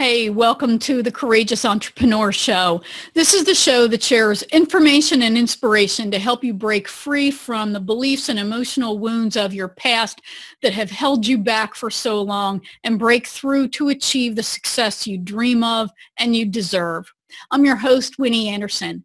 Hey, welcome to the Courageous Entrepreneur Show. This is the show that shares information and inspiration to help you break free from the beliefs and emotional wounds of your past that have held you back for so long and break through to achieve the success you dream of and you deserve. I'm your host, Winnie Anderson.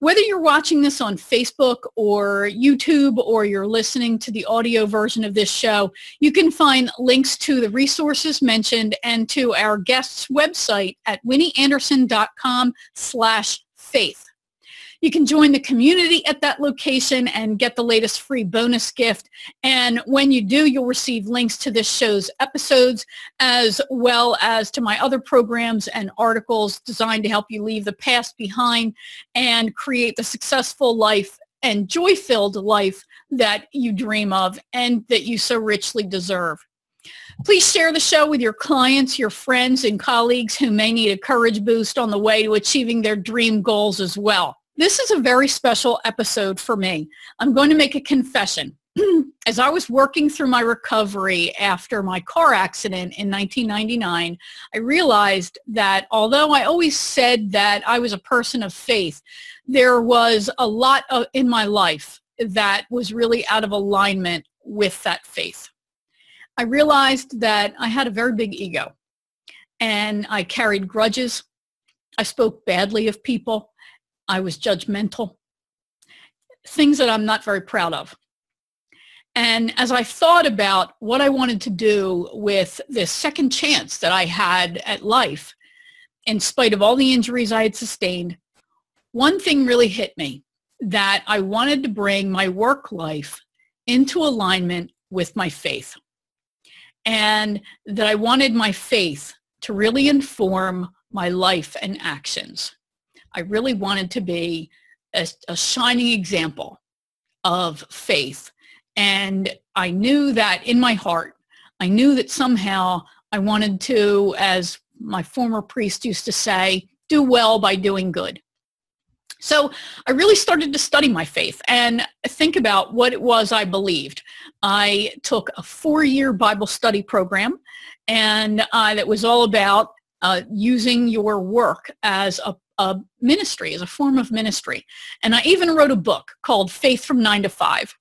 Whether you're watching this on Facebook or YouTube or you're listening to the audio version of this show, you can find links to the resources mentioned and to our guest's website at winnieanderson.com slash faith. You can join the community at that location and get the latest free bonus gift. And when you do, you'll receive links to this show's episodes as well as to my other programs and articles designed to help you leave the past behind and create the successful life and joy-filled life that you dream of and that you so richly deserve. Please share the show with your clients, your friends, and colleagues who may need a courage boost on the way to achieving their dream goals as well. This is a very special episode for me. I'm going to make a confession. As I was working through my recovery after my car accident in 1999, I realized that although I always said that I was a person of faith, there was a lot of, in my life that was really out of alignment with that faith. I realized that I had a very big ego and I carried grudges. I spoke badly of people. I was judgmental, things that I'm not very proud of. And as I thought about what I wanted to do with this second chance that I had at life, in spite of all the injuries I had sustained, one thing really hit me that I wanted to bring my work life into alignment with my faith. And that I wanted my faith to really inform my life and actions. I really wanted to be a, a shining example of faith. And I knew that in my heart, I knew that somehow I wanted to, as my former priest used to say, do well by doing good. So I really started to study my faith and think about what it was I believed. I took a four-year Bible study program and uh, that was all about uh, using your work as a a ministry, as a form of ministry. And I even wrote a book called Faith from Nine to Five.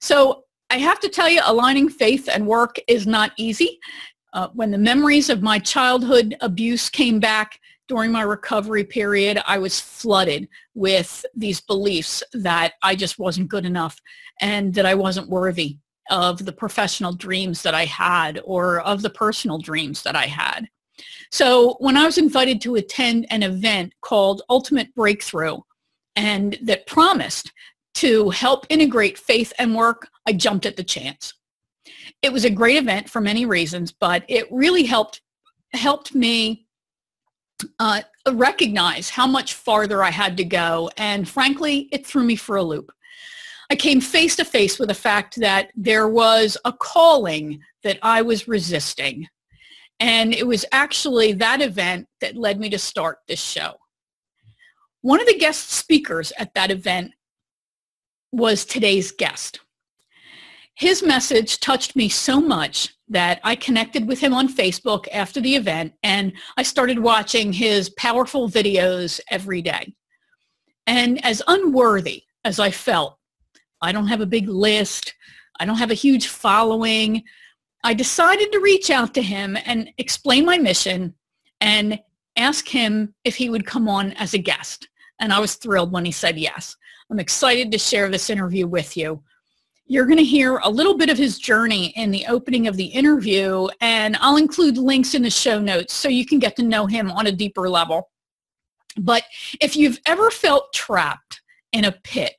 So I have to tell you, aligning faith and work is not easy. Uh, when the memories of my childhood abuse came back during my recovery period, I was flooded with these beliefs that I just wasn't good enough and that I wasn't worthy of the professional dreams that I had or of the personal dreams that I had. So when I was invited to attend an event called Ultimate Breakthrough and that promised to help integrate faith and work, I jumped at the chance. It was a great event for many reasons, but it really helped helped me uh, recognize how much farther I had to go. And frankly, it threw me for a loop. I came face to face with the fact that there was a calling that I was resisting and it was actually that event that led me to start this show. One of the guest speakers at that event was today's guest. His message touched me so much that I connected with him on Facebook after the event and I started watching his powerful videos every day. And as unworthy as I felt, I don't have a big list, I don't have a huge following, I decided to reach out to him and explain my mission and ask him if he would come on as a guest. And I was thrilled when he said yes. I'm excited to share this interview with you. You're going to hear a little bit of his journey in the opening of the interview, and I'll include links in the show notes so you can get to know him on a deeper level. But if you've ever felt trapped in a pit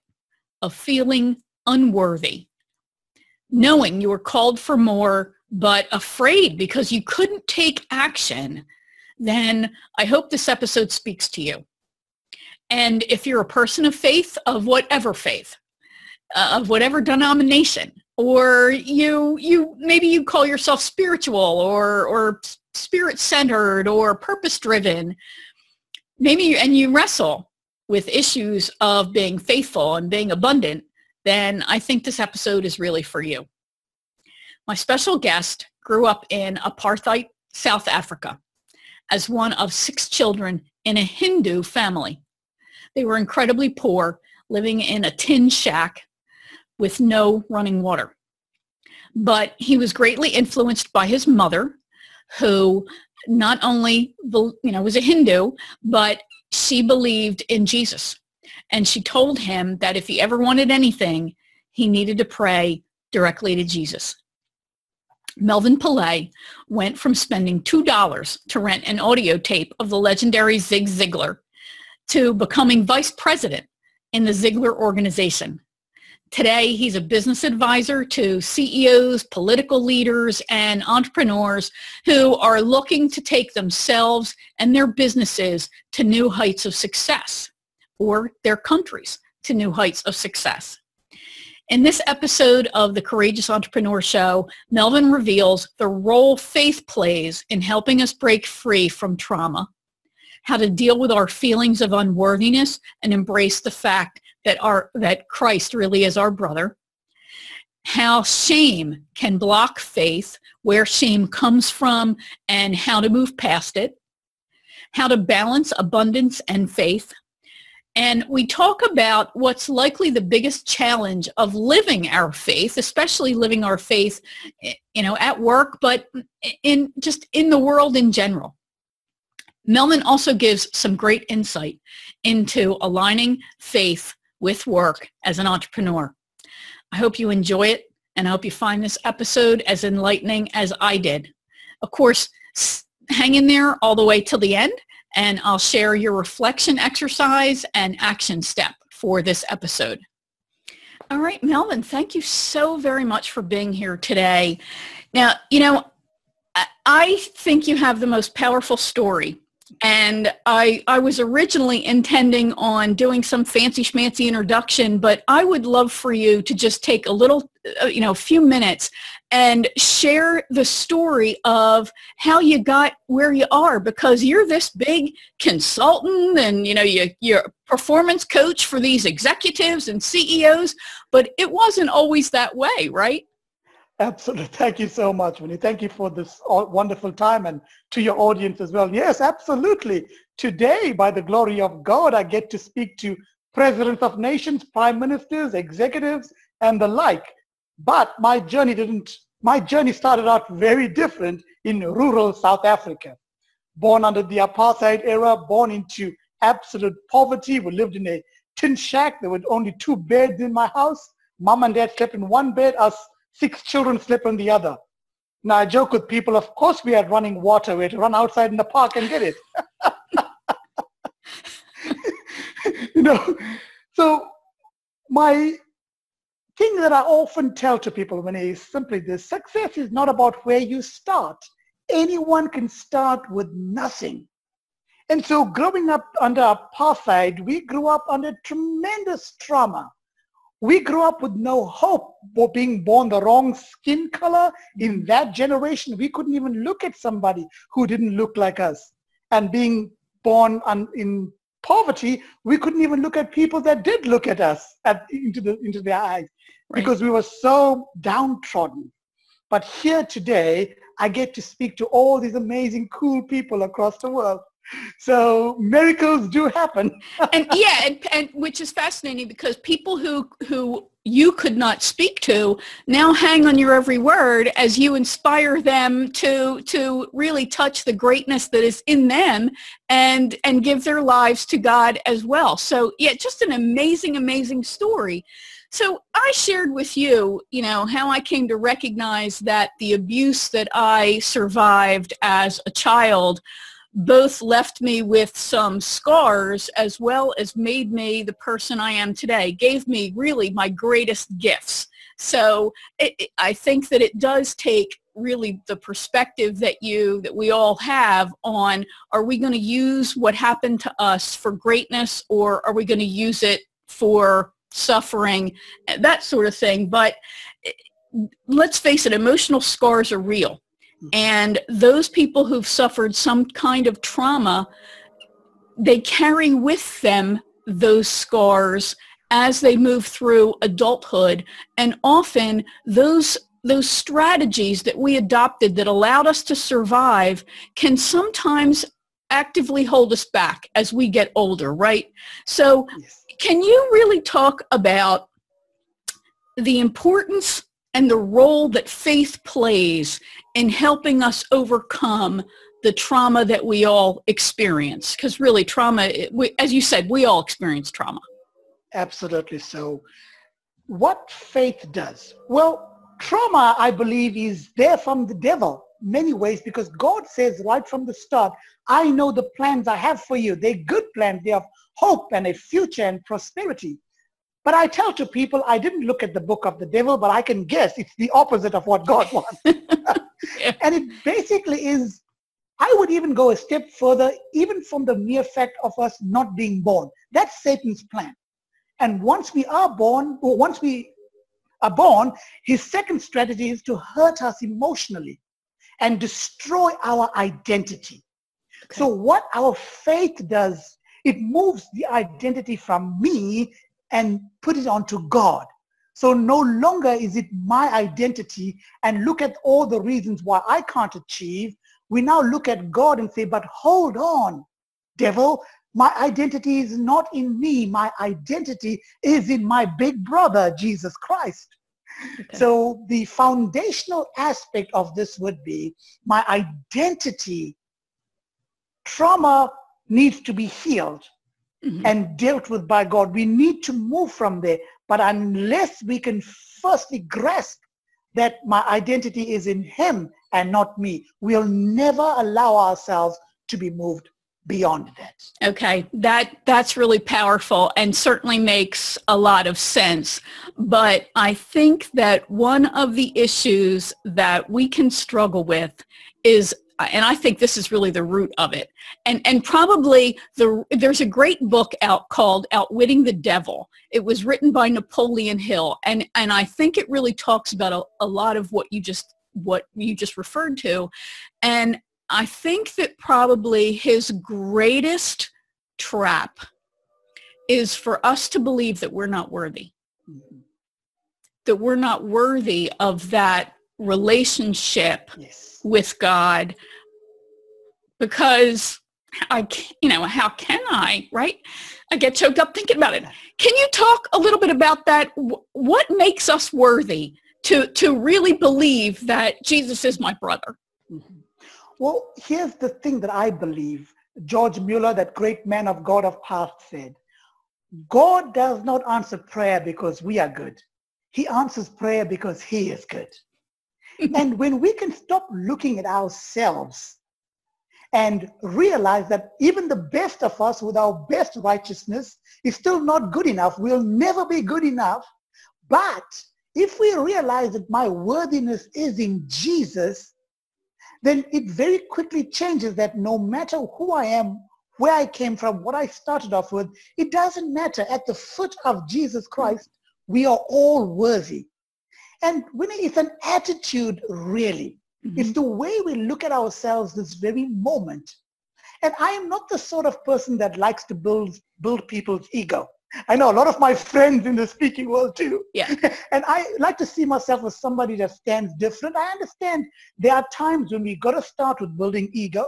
of feeling unworthy, knowing you were called for more, but afraid because you couldn't take action, then I hope this episode speaks to you. And if you're a person of faith, of whatever faith, uh, of whatever denomination, or you you maybe you call yourself spiritual or or spirit centered or purpose driven, maybe and you wrestle with issues of being faithful and being abundant, then I think this episode is really for you. My special guest grew up in apartheid South Africa. as one of six children in a Hindu family. They were incredibly poor, living in a tin shack with no running water. But he was greatly influenced by his mother, who not only you know was a Hindu, but she believed in Jesus. And she told him that if he ever wanted anything, he needed to pray directly to Jesus. Melvin Pillay went from spending $2 to rent an audio tape of the legendary Zig Ziglar to becoming vice president in the Ziglar organization. Today, he's a business advisor to CEOs, political leaders, and entrepreneurs who are looking to take themselves and their businesses to new heights of success or their countries to new heights of success. In this episode of the Courageous Entrepreneur Show, Melvin reveals the role faith plays in helping us break free from trauma, how to deal with our feelings of unworthiness and embrace the fact that our that Christ really is our brother, how shame can block faith, where shame comes from and how to move past it, how to balance abundance and faith, and we talk about what's likely the biggest challenge of living our faith, especially living our faith, eh, you know, at work, but in just in the world in general. Melvin also gives some great insight into aligning faith with work as an entrepreneur. I hope you enjoy it and I hope you find this episode as enlightening as I did. Of course, hang in there all the way till the end and I'll share your reflection exercise and action step for this episode. All right, Melvin, thank you so very much for being here today. Now, you know, I think you have the most powerful story and I, I was originally intending on doing some fancy schmancy introduction, but I would love for you to just take a little, uh, you know, a few minutes and share the story of how you got where you are because you're this big consultant and, you know, you, you're a performance coach for these executives and CEOs, but it wasn't always that way, right? Absolutely. Thank you so much, Winnie. Thank you for this uh, wonderful time and to your audience as well. Yes, absolutely. Today, by the glory of God, I get to speak to presidents of nations, prime ministers, executives, and the like. But my journey didn't, my journey started out very different in rural South Africa. Born under the apartheid era, born into absolute poverty. We lived in a tin shack. There were only two beds in my house. Mom and dad slept in one bed. Us six children slept in the other. Now I joke with people, of course we had running water. We had to run outside in the park and get it. you know, so my thing that I often tell to people when is simply this, success is not about where you start. Anyone can start with nothing. And so growing up under apartheid, we grew up under tremendous trauma. We grew up with no hope for being born the wrong skin color. In that generation, we couldn't even look at somebody who didn't look like us. And being born in poverty, we couldn't even look at people that did look at us at, into, the, into their eyes right. because we were so downtrodden. But here today, I get to speak to all these amazing, cool people across the world so miracles do happen and yeah and, and which is fascinating because people who who you could not speak to now hang on your every word as you inspire them to to really touch the greatness that is in them and and give their lives to God as well. So yeah, just an amazing amazing story. So I shared with you, you know, how I came to recognize that the abuse that I survived as a child both left me with some scars as well as made me the person I am today, gave me really my greatest gifts. So it, it, I think that it does take really the perspective that you, that we all have on, are we going to use what happened to us for greatness or are we going to use it for suffering, that sort of thing. But let's face it, emotional scars are real. And those people who've suffered some kind of trauma, they carry with them those scars as they move through adulthood. And often those those strategies that we adopted that allowed us to survive can sometimes actively hold us back as we get older, right? So Yes. can you really talk about the importance and the role that faith plays in helping us overcome the trauma that we all experience? Because really trauma, we, as you said, we all experience trauma. Absolutely so. What faith does? Well, trauma, I believe, is there from the devil many ways because God says right from the start, I know the plans I have for you. They're good plans. They have hope and a future and prosperity. But I tell to people, I didn't look at the book of the devil, but I can guess it's the opposite of what God wants. And it basically is, I would even go a step further, even from the mere fact of us not being born. That's Satan's plan. And once we are born, or once we are born, his second strategy is to hurt us emotionally and destroy our identity. So what our faith does, it moves the identity from me and put it onto God. So no longer is it my identity and look at all the reasons why I can't achieve. We now look at God and say, but hold on, devil, my identity is not in me. My identity is in my big brother, Jesus Christ. Okay. So the foundational aspect of this would be my identity. Trauma needs to be healed Mhm. and dealt with by God. We need to move from there. But unless we can firstly grasp that my identity is in him and not me, we'll never allow ourselves to be moved beyond that. Okay, that that's really powerful and certainly makes a lot of sense. But I think that one of the issues that we can struggle with is and I think this is really the root of it. And and probably the there's a great book out called Outwitting the Devil. It was written by Napoleon Hill and and I think it really talks about a, a lot of what you just what you just referred to. And I think that probably his greatest trap is for us to believe that we're not worthy, Mhm. that we're not worthy of that relationship Yes. with God because I, you know, how can I, right? I get choked up thinking about it. Can you talk a little bit about that? What makes us worthy to, to really believe that Jesus is my brother? Mhm. Well, here's the thing that I believe. George Mueller, that great man of God of past said, God does not answer prayer because we are good. He answers prayer because he is good. And when we can stop looking at ourselves and realize that even the best of us with our best righteousness is still not good enough, we'll never be good enough. But if we realize that my worthiness is in Jesus, then it very quickly changes that no matter who I am, where I came from, what I started off with, it doesn't matter. At the foot of Jesus Christ, we are all worthy. And when it's an attitude, really, mm-hmm. it's the way we look at ourselves this very moment. And I am not the sort of person that likes to build build people's ego. I know a lot of my friends in the speaking world too. Yeah. and I like to see myself as somebody that stands different. I understand there are times when we got to start with building ego.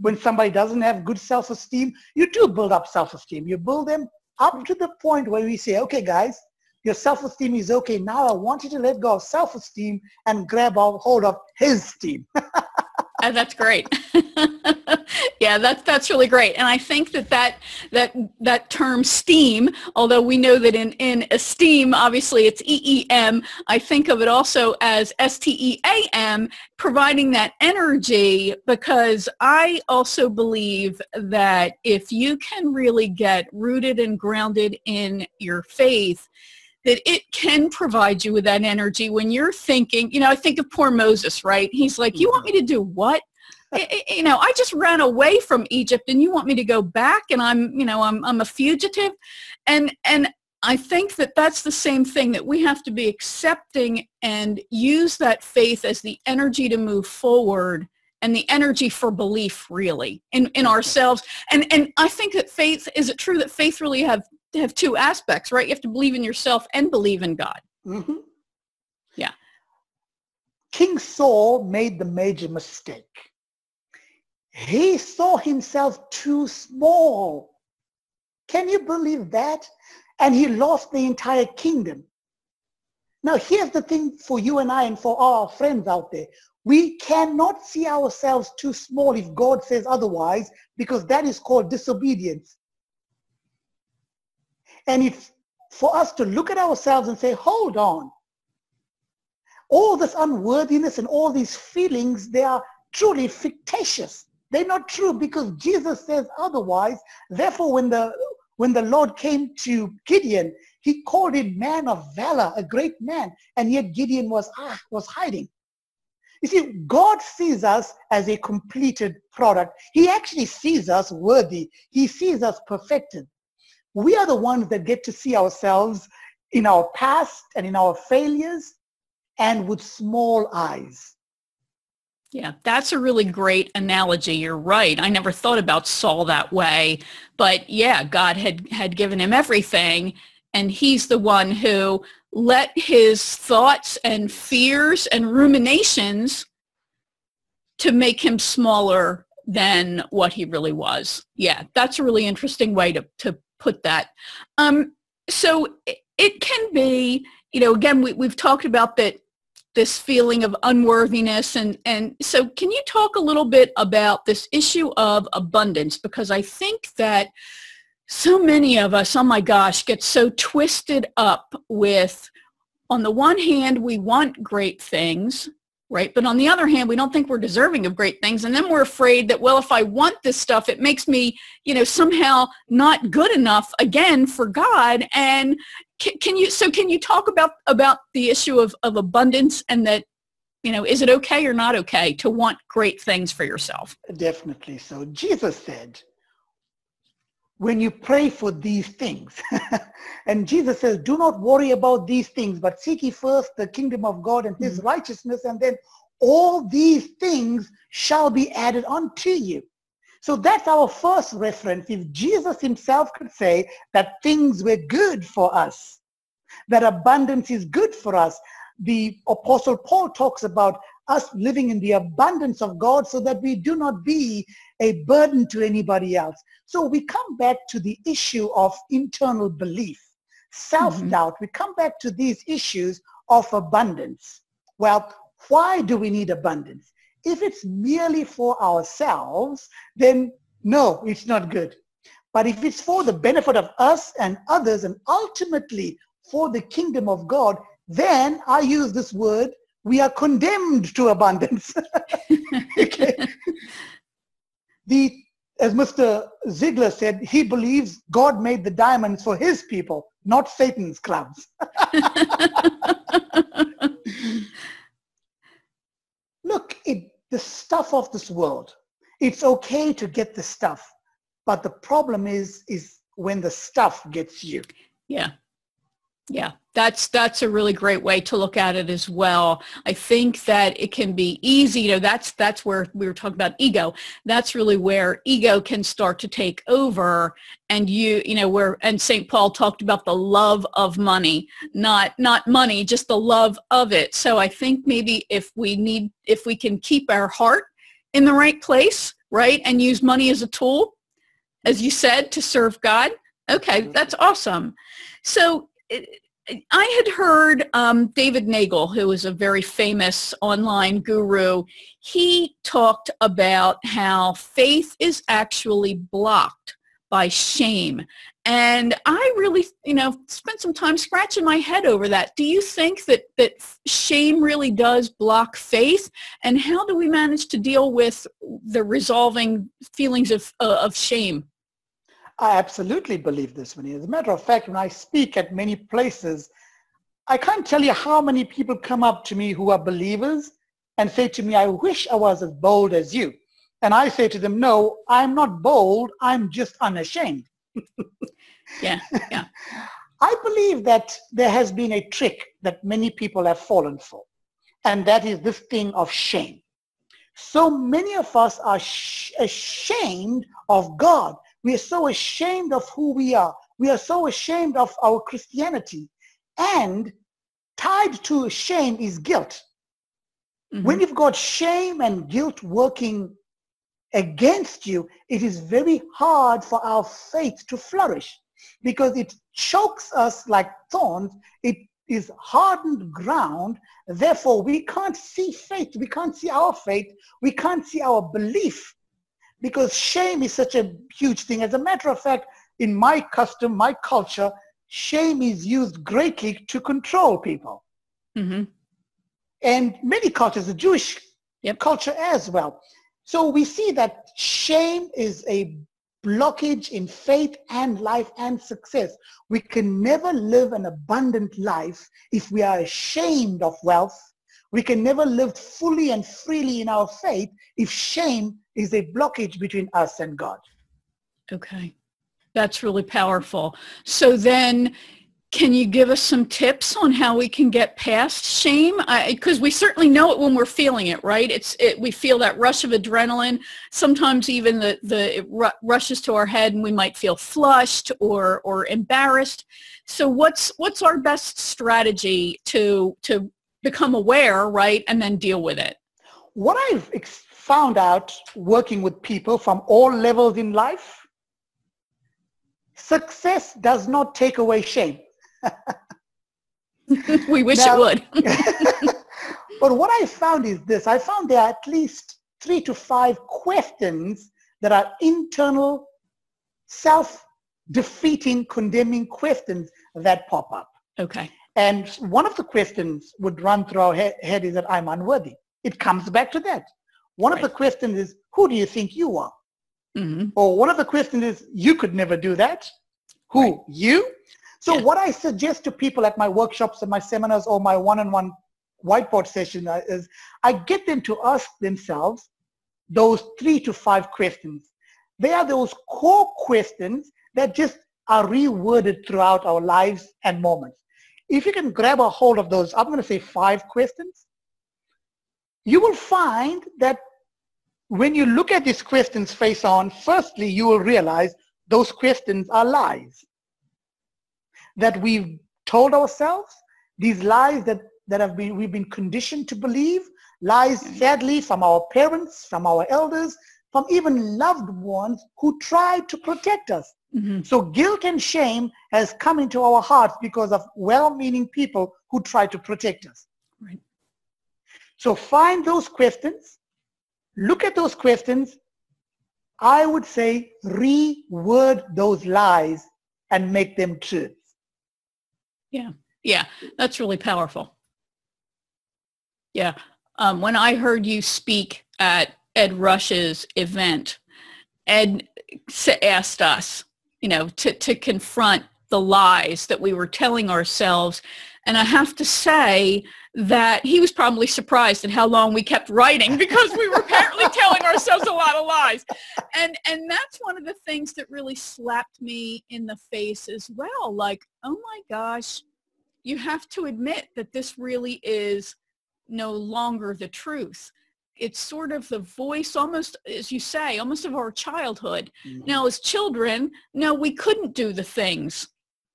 When somebody doesn't have good self-esteem, you do build up self-esteem. You build them up mm. to the point where we say, okay, guys, your self-esteem is okay. Now I want you to let go of self-esteem and grab a hold of his esteem. Oh, that's great. yeah, that's that's really great. And I think that that that that term steam, although we know that in in esteem, obviously it's E E M. I think of it also as S T E A M, providing that energy because I also believe that if you can really get rooted and grounded in your faith, that it can provide you with that energy when you're thinking, you know, I think of poor Moses, right? He's like, you want me to mm-hmm. do what? I- you know, I just ran away from Egypt and you want me to go back and I'm, you know, I'm, I'm a fugitive. And, and I think that that's the same thing that we have to be accepting and use that faith as the energy to move forward and the energy for belief really in, in mm-hmm. ourselves. And, and I think that faith, is it true that faith really have, have two aspects, right? You have to believe in yourself and believe in God. Mhm. Yeah. King Saul made the major mistake. He saw himself too small. Can you believe that? And he lost the entire kingdom. Now, here's the thing for you and I and for our friends out there. We cannot see ourselves too small if God says otherwise, because that is called disobedience. And it's for us to look at ourselves and say, hold on. All this unworthiness and all these feelings, they are truly fictitious. They're not true because Jesus says otherwise. Therefore, when the when the Lord came to Gideon, he called him man of valor, a great man, and yet Gideon was ah, was hiding. You see, God sees us as a completed product. He actually sees us worthy. He sees us perfected. We are the ones that get to see ourselves in our past and in our failures and with small eyes. Yeah, that's a really great analogy. You're right. I never thought about Saul that way. But yeah, God had, had given him everything. And he's the one who let his thoughts and fears and ruminations to make him smaller than what he really was. Yeah, that's a really interesting way to, to put that. Um, so it, can be, you know, again, we, we've talked about that this feeling of unworthiness and and so can you talk a little bit about this issue of abundance because I think that so many of us oh my gosh get so twisted up with on the one hand we want great things right? But on the other hand we don't think we're deserving of great things. And then we're afraid that well if i want this stuff it makes me you know somehow not good enough again for god. And can, can you so can you talk about about the issue of, of abundance and that you know is it okay or not okay to want great things for yourself? Definitely. So jesus said when you pray for these things and jesus says do not worry about these things but seek ye first the kingdom of god and his mm-hmm. righteousness and then all these things shall be added unto you so that's our first reference. If Jesus himself could say that things were good for us, that abundance is good for us, the Apostle Paul talks about us living in the abundance of God so that we do not be a burden to anybody else. So we come back to the issue of internal belief, self-doubt. Mm-hmm. We come back to these issues of abundance. Well, why do we need abundance? If it's merely for ourselves, then no, it's not good. But if it's for the benefit of us and others and ultimately for the kingdom of God, then I use this word, we are condemned to abundance. The, as Mr. Ziglar said, he believes God made the diamonds for his people, not Satan's clubs. Look, it, the stuff of this world, it's okay to get the stuff, but the problem is, is when the stuff gets you. Yeah. Yeah, that's that's a really great way to look at it as well. I think that it can be easy, you know, that's that's where we were talking about ego. That's really where ego can start to take over and you, you know, where and St. Paul talked about the love of money, not not money, just the love of it. So I think maybe if we need if we can keep our heart in the right place, right, and use money as a tool, as you said, to serve God, okay, that's awesome. So I had heard um, David Neagle, who is a very famous online guru, he talked about how faith is actually blocked by shame. And I really, you know, spent some time scratching my head over that. Do you think that, that shame really does block faith? And how do we manage to deal with the resolving feelings of, uh, of shame? I absolutely believe this, Winnie. As a matter of fact, when I speak at many places, I can't tell you how many people come up to me who are believers and say to me, I wish I was as bold as you. And I say to them, no, I'm not bold. I'm just unashamed. yeah, yeah. I believe that there has been a trick that many people have fallen for, and that is this thing of shame. So many of us are sh- ashamed of God we are so ashamed of who we are. We are so ashamed of our Christianity. And tied to shame is guilt. Mm-hmm. When you've got shame and guilt working against you, it is very hard for our faith to flourish because it chokes us like thorns. It is hardened ground. Therefore, we can't see faith. We can't see our faith. We can't see our belief because shame is such a huge thing. As a matter of fact, in my custom, my culture, shame is used greatly to control people. Mm-hmm. And many cultures, the Jewish yep. culture as well. So we see that shame is a blockage in faith and life and success. We can never live an abundant life if we are ashamed of wealth. We can never live fully and freely in our faith if shame is a blockage between us and God. Okay. That's really powerful. So then can you give us some tips on how we can get past shame? Because we certainly know it when we're feeling it, right? It's it, we feel that rush of adrenaline. Sometimes even the the it rushes to our head, and we might feel flushed or or embarrassed. So what's what's our best strategy to to become aware, right, and then deal with it? What I've ex- found out working with people from all levels in life, success does not take away shame we wish now, it would. but what I found is this. I found there are at least three to five questions that are internal, self-defeating, condemning questions that pop up. Okay. And one of the questions would run through our he- head is that I'm unworthy. It comes back to that. One right. of the questions is, who do you think you are? Mm-hmm. Or one of the questions is, you could never do that. Who? Right. You? So yeah. what I suggest to people at my workshops and my seminars or my one-on-one whiteboard session is I get them to ask themselves those three to five questions. They are those core questions that just are reworded throughout our lives and moments. If you can grab a hold of those, I'm going to say five questions, you will find that when you look at these questions face on, firstly, you will realize those questions are lies that we've told ourselves, these lies that, that have been, we've been conditioned to believe, lies sadly from our parents, from our elders, from even loved ones who tried to protect us. Mm-hmm. So guilt and shame has come into our hearts because of well-meaning people who try to protect us. Right. So find those questions, look at those questions. I would say reword those lies and make them true. Yeah. Yeah. That's really powerful. Yeah. Um, when I heard you speak at Ed Rush's event, Ed asked us, you know, to, to confront the lies that we were telling ourselves. And I have to say that he was probably surprised at how long we kept writing because we were apparently telling ourselves a lot of lies. And and that's one of the things that really slapped me in the face as well. Like, oh my gosh, you have to admit that this really is no longer the truth it's sort of the voice almost as you say almost of our childhood mm-hmm. now as children no we couldn't do the things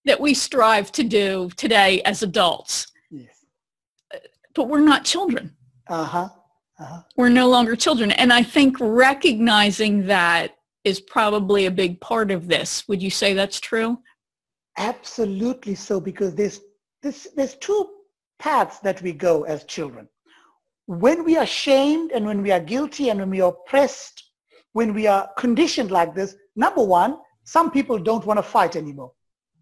that we strive to do today as adults yes. but we're not children uh-huh. uh-huh we're no longer children and i think recognizing that is probably a big part of this would you say that's true absolutely so because there's this, there's two paths that we go as children when we are shamed and when we are guilty and when we are oppressed, when we are conditioned like this, number one, some people don't want to fight anymore.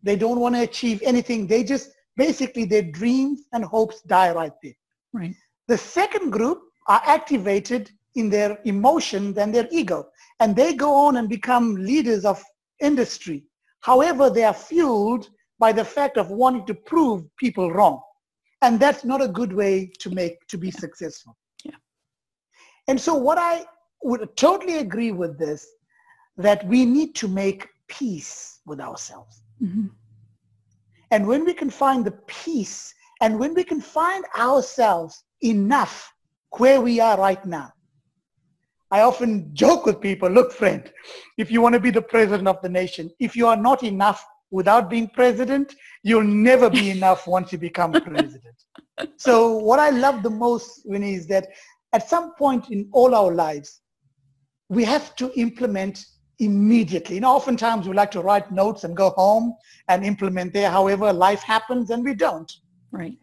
They don't want to achieve anything. They just basically their dreams and hopes die right there. Right. The second group are activated in their emotions and their ego, and they go on and become leaders of industry. However, they are fueled by the fact of wanting to prove people wrong. And that's not a good way to make, to be successful. Yeah. And so what I would totally agree with this, that we need to make peace with ourselves. Mm-hmm. And when we can find the peace and when we can find ourselves enough where we are right now, I often joke with people, look friend, if you want to be the president of the nation, if you are not enough without being president, you'll never be enough once you become president. so what I love the most, Winnie, is that at some point in all our lives, we have to implement immediately. You know, oftentimes we like to write notes and go home and implement there. However, life happens and we don't. Right.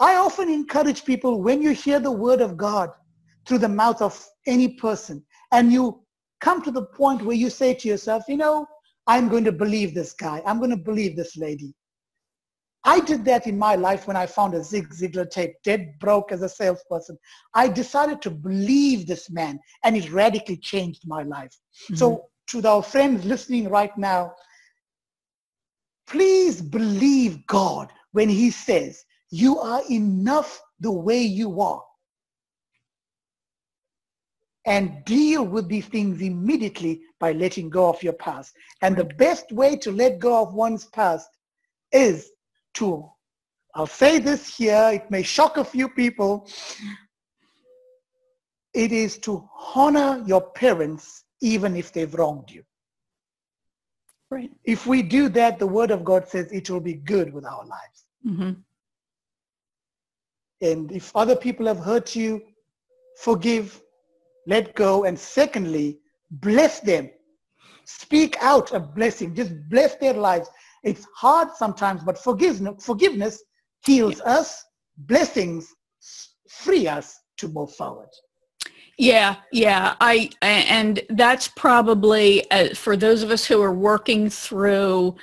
I often encourage people when you hear the word of God through the mouth of any person and you come to the point where you say to yourself, you know, I'm going to believe this guy. I'm going to believe this lady. I did that in my life when I found a Zig Ziglar tape, dead broke as a salesperson. I decided to believe this man and it radically changed my life. Mm-hmm. So to our friends listening right now, please believe God when he says, you are enough the way you are. And deal with these things immediately by letting go of your past. And the best way to let go of one's past is to, I'll say this here, it may shock a few people, it is to honor your parents even if they've wronged you. Right. If we do that, the word of God says it will be good with our lives. Mm-hmm. And if other people have hurt you, forgive, let go. And secondly, bless them. Speak out a blessing. Just bless their lives. It's hard sometimes, but forgiveness, forgiveness heals yeah. us. Blessings free us to move forward. Yeah, yeah. I and that's probably uh, for those of us who are working through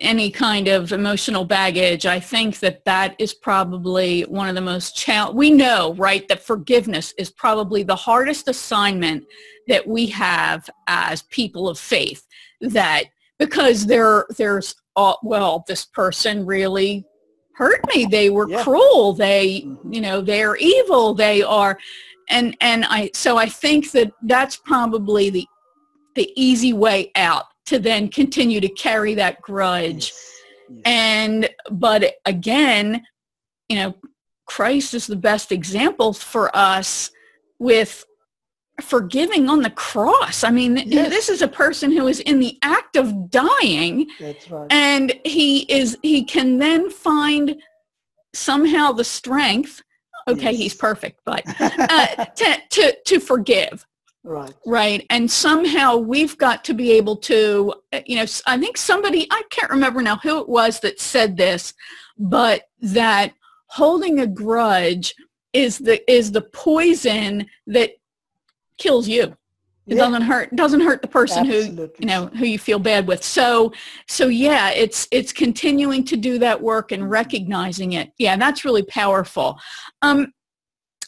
any kind of emotional baggage, I think that that is probably one of the most challenge. We know, right, that forgiveness is probably the hardest assignment that we have as people of faith. That because there there's all, well this person really hurt me they were yeah. cruel they mm-hmm. you know they're evil they are and and i so i think that that's probably the the easy way out to then continue to carry that grudge yes. Yes. and but again you know christ is the best example for us with forgiving on the cross. I mean, yes. this is a person who is in the act of dying. That's right. And he is he can then find somehow the strength. Okay, yes. he's perfect, but uh, to, to to forgive. Right. Right. And somehow we've got to be able to, uh, you know, I think somebody, I can't remember now who it was that said this, but that holding a grudge is the is the poison that kills you. It yeah. doesn't hurt doesn't hurt the person Absolutely. who you know who you feel bad with. So so yeah, it's it's continuing to do that work and recognizing it. Yeah, that's really powerful. Um,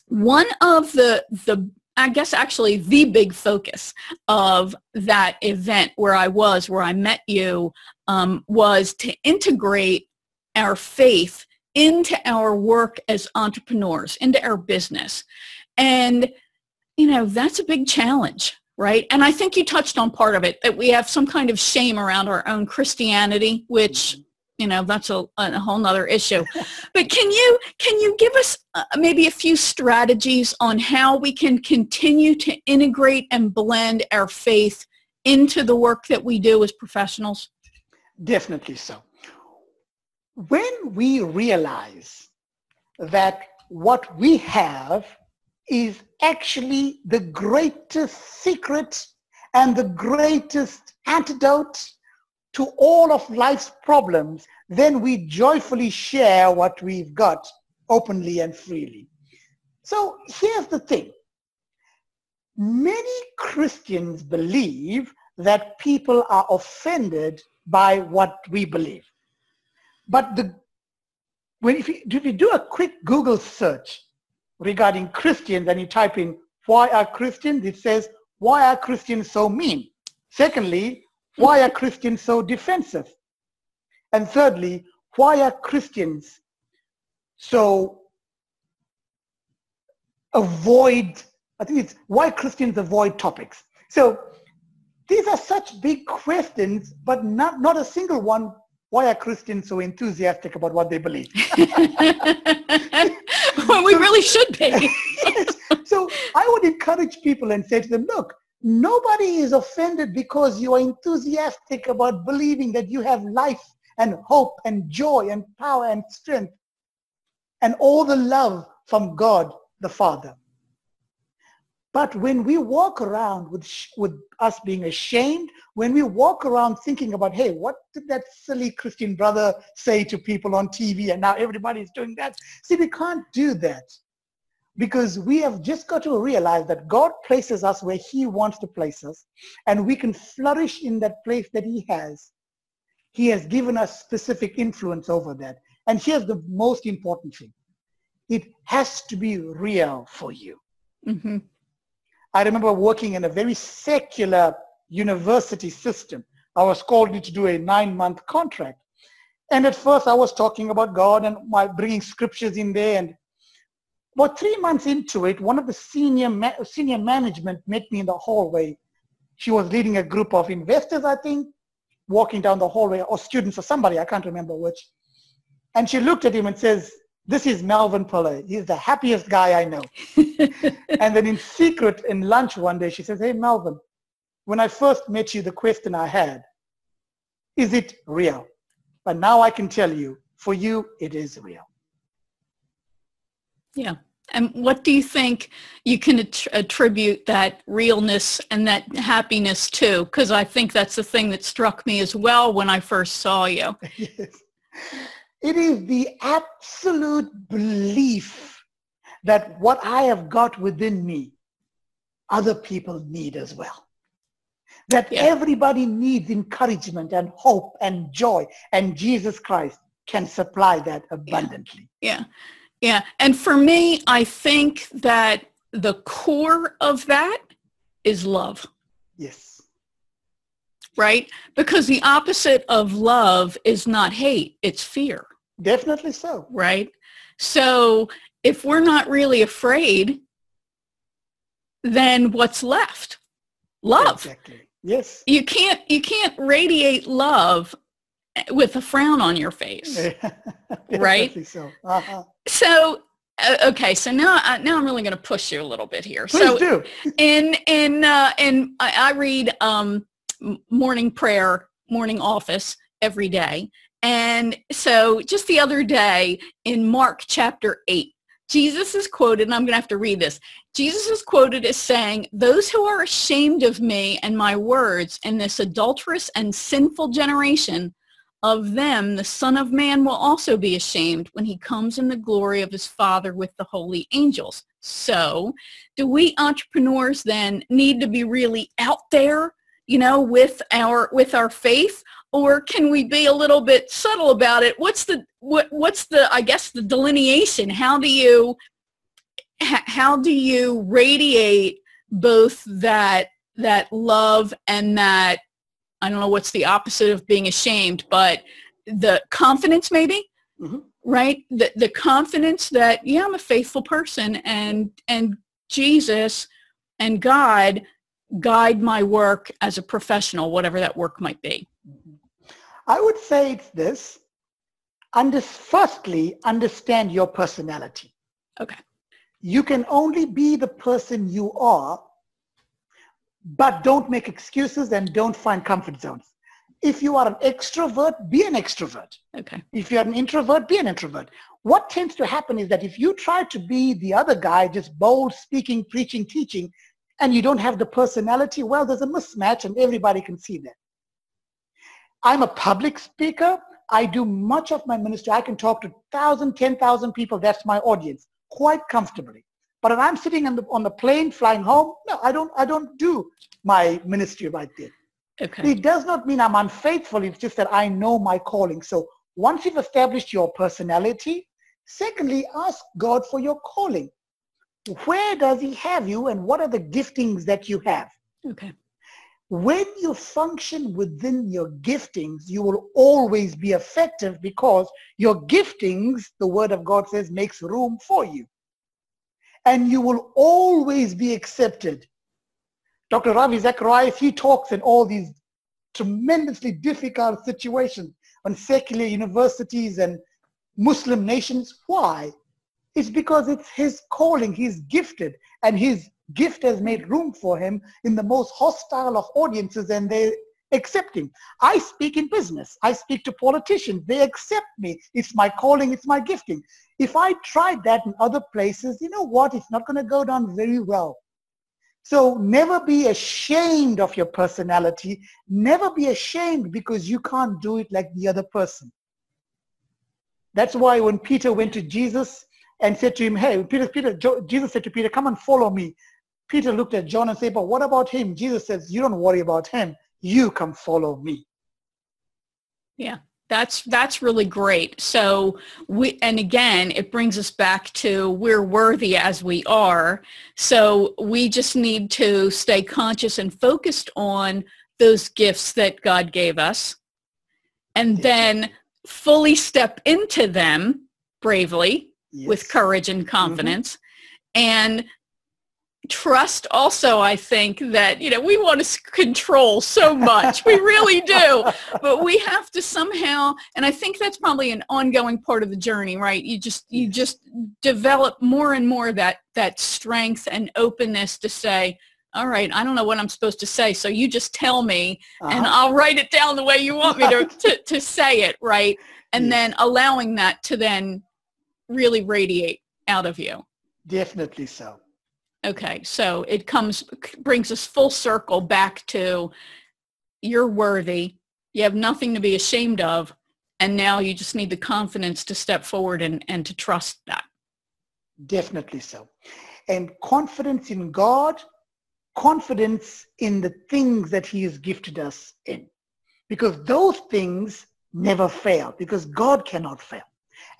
one of the the I guess actually the big focus of that event where I was, where I met you, um, was to integrate our faith into our work as entrepreneurs, into our business. And you know, that's a big challenge, right? And I think you touched on part of it, that we have some kind of shame around our own Christianity, which you know that's a, a whole nother issue. But can you can you give us uh, maybe a few strategies on how we can continue to integrate and blend our faith into the work that we do as professionals? Definitely so. When we realize that what we have is actually the greatest secret and the greatest antidote to all of life's problems, then we joyfully share what we've got openly and freely. So here's the thing. Many Christians believe that people are offended by what we believe. But the, when if you, if you do a quick Google search regarding Christians and you type in why are Christians, it says, why are Christians so mean? Secondly, why are Christians so defensive? And thirdly, why are Christians so avoid, I think it's why Christians avoid topics. So these are such big questions, but not, not a single one why are Christians so enthusiastic about what they believe? well, we really should be. So I would encourage people and say to them, look, nobody is offended because you are enthusiastic about believing that you have life and hope and joy and power and strength and all the love from God the Father. But when we walk around with, with us being ashamed, when we walk around thinking about, hey, what did that silly Christian brother say to people on TV and now everybody's doing that? See, we can't do that because we have just got to realize that God places us where he wants to place us and we can flourish in that place that he has. He has given us specific influence over that. And here's the most important thing. It has to be real for you. Mm-hmm. I remember working in a very secular university system. I was called to do a nine-month contract. And at first I was talking about God and my bringing scriptures in there. And about three months into it, one of the senior, ma- senior management met me in the hallway. She was leading a group of investors, I think, walking down the hallway, or students or somebody, I can't remember which. And she looked at him and says, this is Melvin Pillay. He's the happiest guy I know. and then in secret in lunch one day, she says, hey, Melvin, when I first met you, the question I had, is it real? But now I can tell you, for you, it is real. Yeah. And what do you think you can attribute that realness and that happiness to? Because I think that's the thing that struck me as well when I first saw you. yes. It is the absolute belief that what I have got within me, other people need as well. That yeah. everybody needs encouragement and hope and joy, and Jesus Christ can supply that abundantly. Yeah. Yeah. And for me, I think that the core of that is love. Yes. Right? Because the opposite of love is not hate, it's fear. Definitely so. Right? So if we're not really afraid, then what's left? Love. Exactly. Yes. You can't you can't radiate love with a frown on your face. right? So. Uh-huh. So uh, okay, so now I, now I'm really going to push you a little bit here. Please so do. in in uh, in I, I read um, morning prayer, morning office every day, and so just the other day in Mark chapter 8, Jesus is quoted, and I'm going to have to read this. Jesus is quoted as saying, those who are ashamed of me and my words in this adulterous and sinful generation, of them the Son of Man will also be ashamed when he comes in the glory of his Father with the holy angels. So do we entrepreneurs then need to be really out there, you know, with our with our faith? or can we be a little bit subtle about it what's the what what's the i guess the delineation how do you how do you radiate both that that love and that i don't know what's the opposite of being ashamed but the confidence maybe mm-hmm. right the the confidence that yeah i'm a faithful person and and jesus and god guide my work as a professional whatever that work might be I would say it's this. Under, firstly, understand your personality. Okay. You can only be the person you are, but don't make excuses and don't find comfort zones. If you are an extrovert, be an extrovert. Okay. If you're an introvert, be an introvert. What tends to happen is that if you try to be the other guy, just bold, speaking, preaching, teaching, and you don't have the personality, well, there's a mismatch and everybody can see that. I'm a public speaker. I do much of my ministry. I can talk to 1,000, 10,000 people. That's my audience quite comfortably. But if I'm sitting on the, on the plane flying home, no, I don't, I don't do my ministry right there. Okay. It does not mean I'm unfaithful. It's just that I know my calling. So once you've established your personality, secondly, ask God for your calling. Where does he have you and what are the giftings that you have? Okay. When you function within your giftings, you will always be effective because your giftings, the word of God says, makes room for you. And you will always be accepted. Dr. Ravi Zacharias, he talks in all these tremendously difficult situations on secular universities and Muslim nations. Why? It's because it's his calling. He's gifted and his gift has made room for him in the most hostile of audiences and they accept him. I speak in business. I speak to politicians. They accept me. It's my calling. It's my gifting. If I tried that in other places, you know what? It's not going to go down very well. So never be ashamed of your personality. Never be ashamed because you can't do it like the other person. That's why when Peter went to Jesus and said to him, hey, Peter, Peter, Jesus said to Peter, come and follow me. Peter looked at John and said, but what about him? Jesus says, you don't worry about him. You come follow me. Yeah. That's that's really great. So we and again it brings us back to we're worthy as we are. So we just need to stay conscious and focused on those gifts that God gave us and then fully step into them bravely yes. with courage and mm-hmm. confidence mm-hmm. and trust also i think that you know we want to control so much we really do but we have to somehow and i think that's probably an ongoing part of the journey right you just you just develop more and more that that strength and openness to say all right i don't know what i'm supposed to say so you just tell me uh-huh. and i'll write it down the way you want me to to, to say it right and yes. then allowing that to then really radiate out of you definitely so Okay, so it comes brings us full circle back to you're worthy. You have nothing to be ashamed of, and now you just need the confidence to step forward and, and to trust that. Definitely so. And confidence in God, confidence in the things that he has gifted us in. Because those things never fail, because God cannot fail.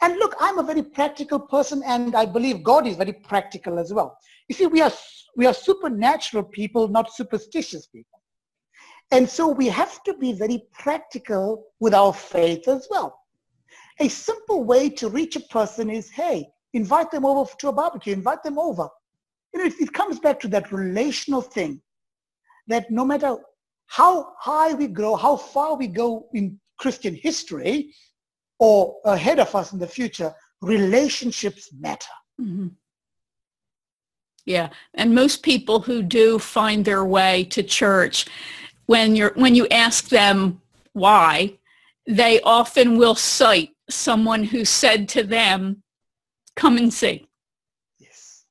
And look, I'm a very practical person and I believe God is very practical as well. You see, we are, we are supernatural people, not superstitious people. And so we have to be very practical with our faith as well. A simple way to reach a person is, hey, invite them over to a barbecue, invite them over. You know, it, it comes back to that relational thing that no matter how high we grow, how far we go in Christian history, or ahead of us in the future, relationships matter. Mm-hmm. Yeah, and most people who do find their way to church, when you're when you ask them why, they often will cite someone who said to them, "Come and see." Yes.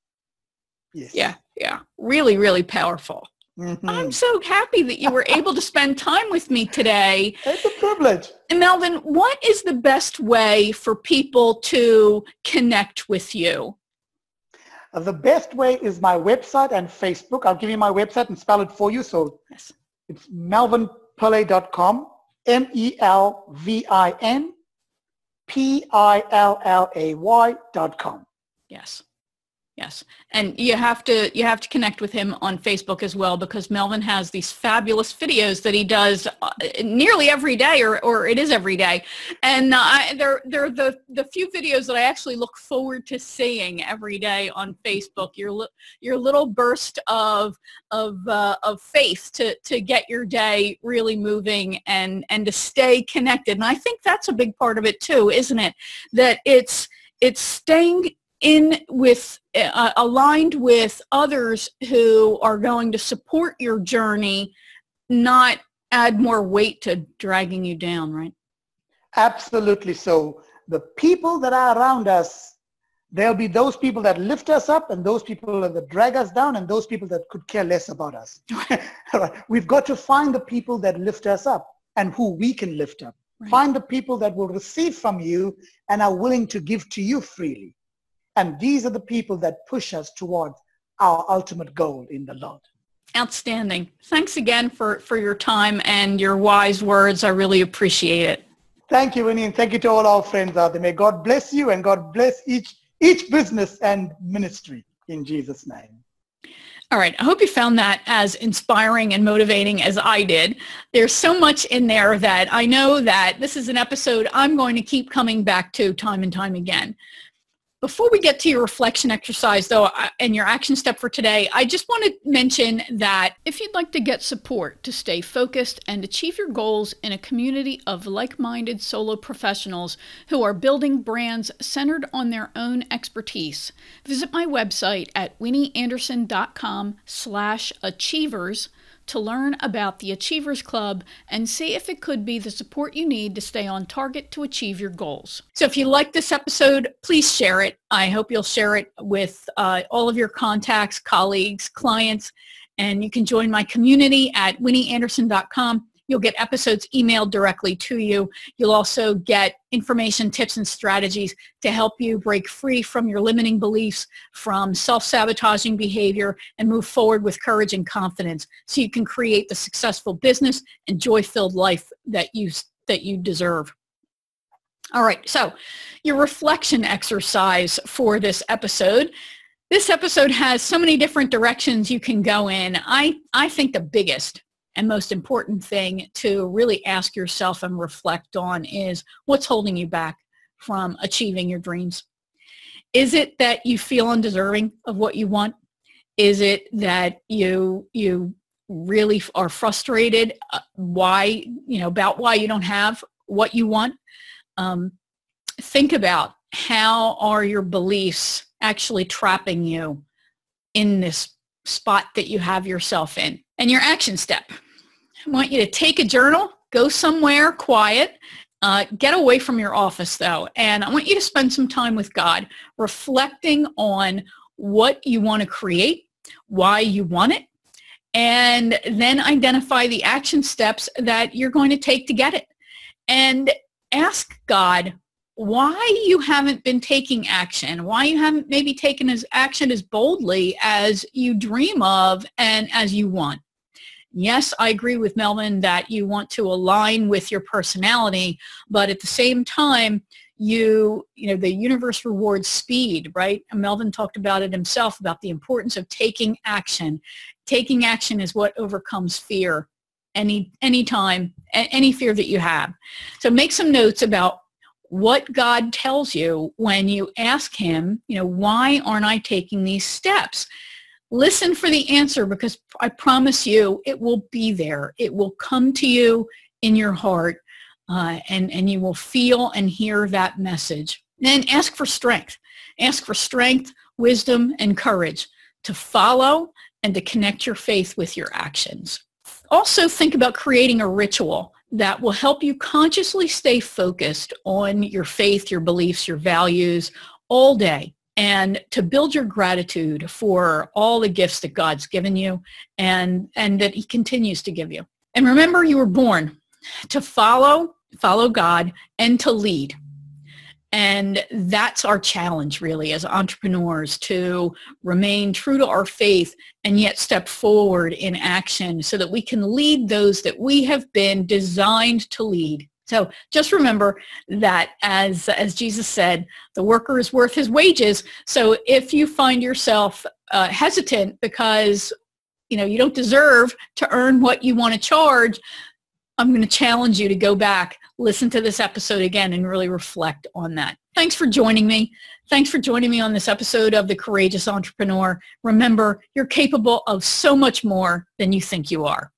Yes. Yeah, yeah, really, really powerful. Mm-hmm. I'm so happy that you were able to spend time with me today. It's a privilege. And Melvin, what is the best way for people to connect with you? Uh, the best way is my website and Facebook. I'll give you my website and spell it for you. So yes. it's melvinpillay.com, M-E-L-V-I-N P-I-L-L-A-Y dot com. Yes. Yes. And you have to you have to connect with him on Facebook as well because Melvin has these fabulous videos that he does uh, nearly every day or, or it is every day. And uh, they're they're the the few videos that I actually look forward to seeing every day on Facebook. Your your little burst of of uh, of faith to to get your day really moving and and to stay connected. And I think that's a big part of it too, isn't it? That it's it's staying in with uh, aligned with others who are going to support your journey not add more weight to dragging you down right? Absolutely. So the people that are around us there'll be those people that lift us up and those people that drag us down and those people that could care less about us. We've got to find the people that lift us up and who we can lift up. Right. find the people that will receive from you and are willing to give to you freely and these are the people that push us towards our ultimate goal in the Lord. Outstanding. Thanks again for, for your time and your wise words. I really appreciate it. Thank you, Winnie, and thank you to all our friends out there. May God bless you and God bless each each business and ministry in Jesus' name. All right. I hope you found that as inspiring and motivating as I did. There's so much in there that I know that this is an episode I'm going to keep coming back to time and time again. Before we get to your reflection exercise, though, and your action step for today, I just want to mention that if you'd like to get support to stay focused and achieve your goals in a community of like-minded solo professionals who are building brands centered on their own expertise, visit my website at winnieanderson.com slash achievers to learn about the Achievers Club and see if it could be the support you need to stay on target to achieve your goals. So if you like this episode, please share it. I hope you'll share it with uh, all of your contacts, colleagues, clients, and you can join my community at winnieanderson.com You'll get episodes emailed directly to you. You'll also get information, tips, and strategies to help you break free from your limiting beliefs, from self-sabotaging behavior, and move forward with courage and confidence so you can create the successful business and joy-filled life that you, that you deserve. All right, so your reflection exercise for this episode. This episode has so many different directions you can go in. I, I think the biggest and most important thing to really ask yourself and reflect on is what's holding you back from achieving your dreams? Is it that you feel undeserving of what you want? Is it that you you really are frustrated uh, why you know about why you don't have what you want? Um, think about how are your beliefs actually trapping you in this spot that you have yourself in and your action step I want you to take a journal, go somewhere quiet, uh, get away from your office though, and I want you to spend some time with God reflecting on what you want to create, why you want it, and then identify the action steps that you're going to take to get it. And ask God why you haven't been taking action, why you haven't maybe taken as action as boldly as you dream of and as you want. Yes, I agree with Melvin that you want to align with your personality, but at the same time, you, you know, the universe rewards speed, right? And Melvin talked about it himself, about the importance of taking action. Taking action is what overcomes fear any any time any fear that you have. So make some notes about what God tells you when you ask him, you know, why aren't I taking these steps? Listen for the answer because I promise you it will be there. It will come to you in your heart uh, and, and you will feel and hear that message. Then ask for strength. Ask for strength, wisdom, and courage to follow and to connect your faith with your actions. Also think about creating a ritual that will help you consciously stay focused on your faith, your beliefs, your values all day and to build your gratitude for all the gifts that God's given you and, and that he continues to give you. And remember, you were born to follow, follow God and to lead. And that's our challenge really as entrepreneurs to remain true to our faith and yet step forward in action so that we can lead those that we have been designed to lead. So just remember that as, as Jesus said, the worker is worth his wages. So if you find yourself uh, hesitant because you know you don't deserve to earn what you want to charge, I'm going to challenge you to go back, listen to this episode again, and really reflect on that. Thanks for joining me. Thanks for joining me on this episode of The Courageous Entrepreneur. Remember, you're capable of so much more than you think you are.